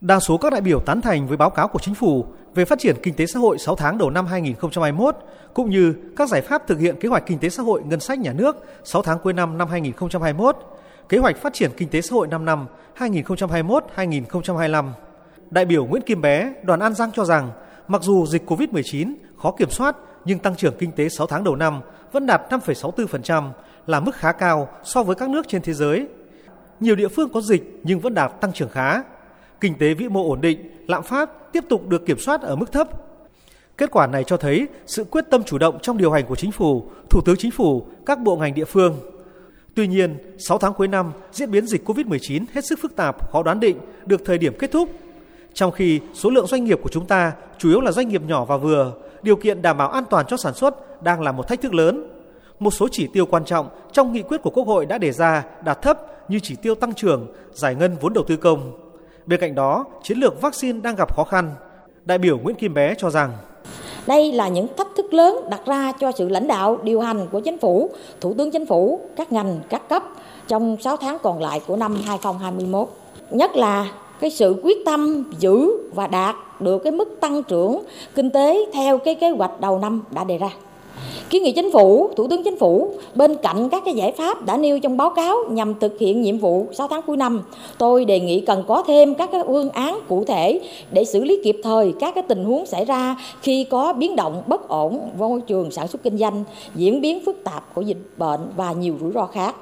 Đa số các đại biểu tán thành với báo cáo của chính phủ về phát triển kinh tế xã hội 6 tháng đầu năm 2021 cũng như các giải pháp thực hiện kế hoạch kinh tế xã hội ngân sách nhà nước 6 tháng cuối năm năm 2021, kế hoạch phát triển kinh tế xã hội 5 năm 2021-2025. Đại biểu Nguyễn Kim Bé, đoàn An Giang cho rằng, mặc dù dịch COVID-19 khó kiểm soát nhưng tăng trưởng kinh tế 6 tháng đầu năm vẫn đạt 5,64%, là mức khá cao so với các nước trên thế giới. Nhiều địa phương có dịch nhưng vẫn đạt tăng trưởng khá. Kinh tế vĩ mô ổn định, lạm phát tiếp tục được kiểm soát ở mức thấp. Kết quả này cho thấy sự quyết tâm chủ động trong điều hành của chính phủ, Thủ tướng Chính phủ, các bộ ngành địa phương. Tuy nhiên, 6 tháng cuối năm, diễn biến dịch COVID-19 hết sức phức tạp, khó đoán định, được thời điểm kết thúc. Trong khi số lượng doanh nghiệp của chúng ta chủ yếu là doanh nghiệp nhỏ và vừa, điều kiện đảm bảo an toàn cho sản xuất đang là một thách thức lớn. Một số chỉ tiêu quan trọng trong nghị quyết của Quốc hội đã đề ra đạt thấp như chỉ tiêu tăng trưởng, giải ngân vốn đầu tư công. Bên cạnh đó, chiến lược vaccine đang gặp khó khăn. Đại biểu Nguyễn Kim Bé cho rằng đây là những thách thức lớn đặt ra cho sự lãnh đạo điều hành của chính phủ, thủ tướng chính phủ, các ngành, các cấp trong 6 tháng còn lại của năm 2021. Nhất là cái sự quyết tâm giữ và đạt được cái mức tăng trưởng kinh tế theo cái kế hoạch đầu năm đã đề ra. Kiến nghị chính phủ, Thủ tướng Chính phủ bên cạnh các cái giải pháp đã nêu trong báo cáo nhằm thực hiện nhiệm vụ 6 tháng cuối năm, tôi đề nghị cần có thêm các cái phương án cụ thể để xử lý kịp thời các cái tình huống xảy ra khi có biến động bất ổn môi trường sản xuất kinh doanh, diễn biến phức tạp của dịch bệnh và nhiều rủi ro khác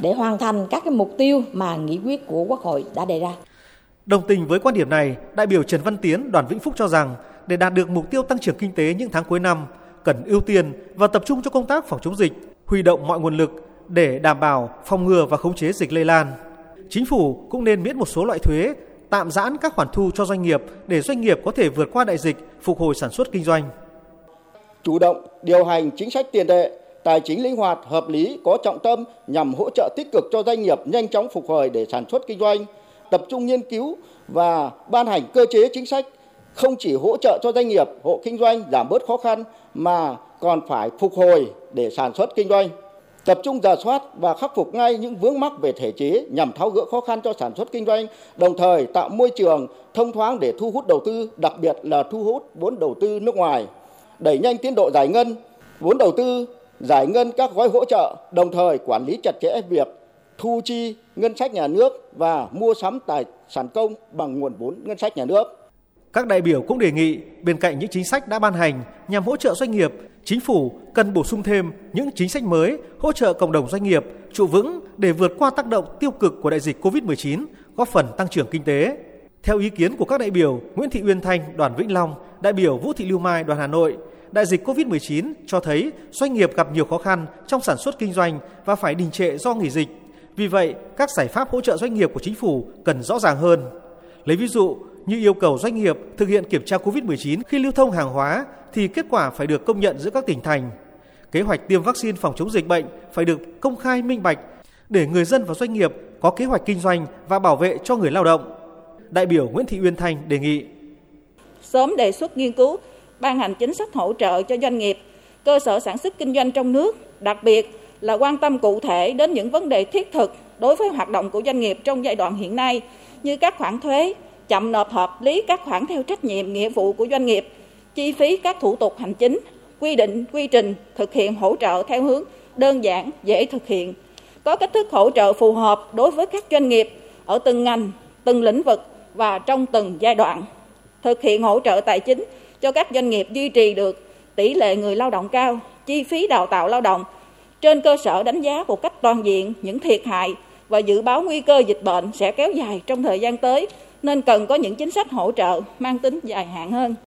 để hoàn thành các cái mục tiêu mà nghị quyết của Quốc hội đã đề ra. Đồng tình với quan điểm này, đại biểu Trần Văn Tiến, đoàn Vĩnh Phúc cho rằng để đạt được mục tiêu tăng trưởng kinh tế những tháng cuối năm, cần ưu tiên và tập trung cho công tác phòng chống dịch, huy động mọi nguồn lực để đảm bảo phòng ngừa và khống chế dịch lây lan. Chính phủ cũng nên miễn một số loại thuế, tạm giãn các khoản thu cho doanh nghiệp để doanh nghiệp có thể vượt qua đại dịch, phục hồi sản xuất kinh doanh. Chủ động điều hành chính sách tiền tệ, tài chính linh hoạt, hợp lý, có trọng tâm nhằm hỗ trợ tích cực cho doanh nghiệp nhanh chóng phục hồi để sản xuất kinh doanh, tập trung nghiên cứu và ban hành cơ chế chính sách không chỉ hỗ trợ cho doanh nghiệp, hộ kinh doanh giảm bớt khó khăn mà còn phải phục hồi để sản xuất kinh doanh. Tập trung giả soát và khắc phục ngay những vướng mắc về thể chế nhằm tháo gỡ khó khăn cho sản xuất kinh doanh, đồng thời tạo môi trường thông thoáng để thu hút đầu tư, đặc biệt là thu hút vốn đầu tư nước ngoài. Đẩy nhanh tiến độ giải ngân, vốn đầu tư, giải ngân các gói hỗ trợ, đồng thời quản lý chặt chẽ việc thu chi ngân sách nhà nước và mua sắm tài sản công bằng nguồn vốn ngân sách nhà nước. Các đại biểu cũng đề nghị bên cạnh những chính sách đã ban hành nhằm hỗ trợ doanh nghiệp, chính phủ cần bổ sung thêm những chính sách mới hỗ trợ cộng đồng doanh nghiệp trụ vững để vượt qua tác động tiêu cực của đại dịch COVID-19, góp phần tăng trưởng kinh tế. Theo ý kiến của các đại biểu Nguyễn Thị Uyên Thanh, đoàn Vĩnh Long, đại biểu Vũ Thị Lưu Mai, đoàn Hà Nội, đại dịch COVID-19 cho thấy doanh nghiệp gặp nhiều khó khăn trong sản xuất kinh doanh và phải đình trệ do nghỉ dịch. Vì vậy, các giải pháp hỗ trợ doanh nghiệp của chính phủ cần rõ ràng hơn. Lấy ví dụ, như yêu cầu doanh nghiệp thực hiện kiểm tra COVID-19 khi lưu thông hàng hóa thì kết quả phải được công nhận giữa các tỉnh thành. Kế hoạch tiêm vaccine phòng chống dịch bệnh phải được công khai minh bạch để người dân và doanh nghiệp có kế hoạch kinh doanh và bảo vệ cho người lao động. Đại biểu Nguyễn Thị Uyên Thanh đề nghị sớm đề xuất nghiên cứu ban hành chính sách hỗ trợ cho doanh nghiệp, cơ sở sản xuất kinh doanh trong nước, đặc biệt là quan tâm cụ thể đến những vấn đề thiết thực đối với hoạt động của doanh nghiệp trong giai đoạn hiện nay như các khoản thuế, chậm nộp hợp lý các khoản theo trách nhiệm nghĩa vụ của doanh nghiệp, chi phí các thủ tục hành chính, quy định quy trình thực hiện hỗ trợ theo hướng đơn giản, dễ thực hiện, có cách thức hỗ trợ phù hợp đối với các doanh nghiệp ở từng ngành, từng lĩnh vực và trong từng giai đoạn. Thực hiện hỗ trợ tài chính cho các doanh nghiệp duy trì được tỷ lệ người lao động cao, chi phí đào tạo lao động trên cơ sở đánh giá một cách toàn diện những thiệt hại và dự báo nguy cơ dịch bệnh sẽ kéo dài trong thời gian tới, nên cần có những chính sách hỗ trợ mang tính dài hạn hơn.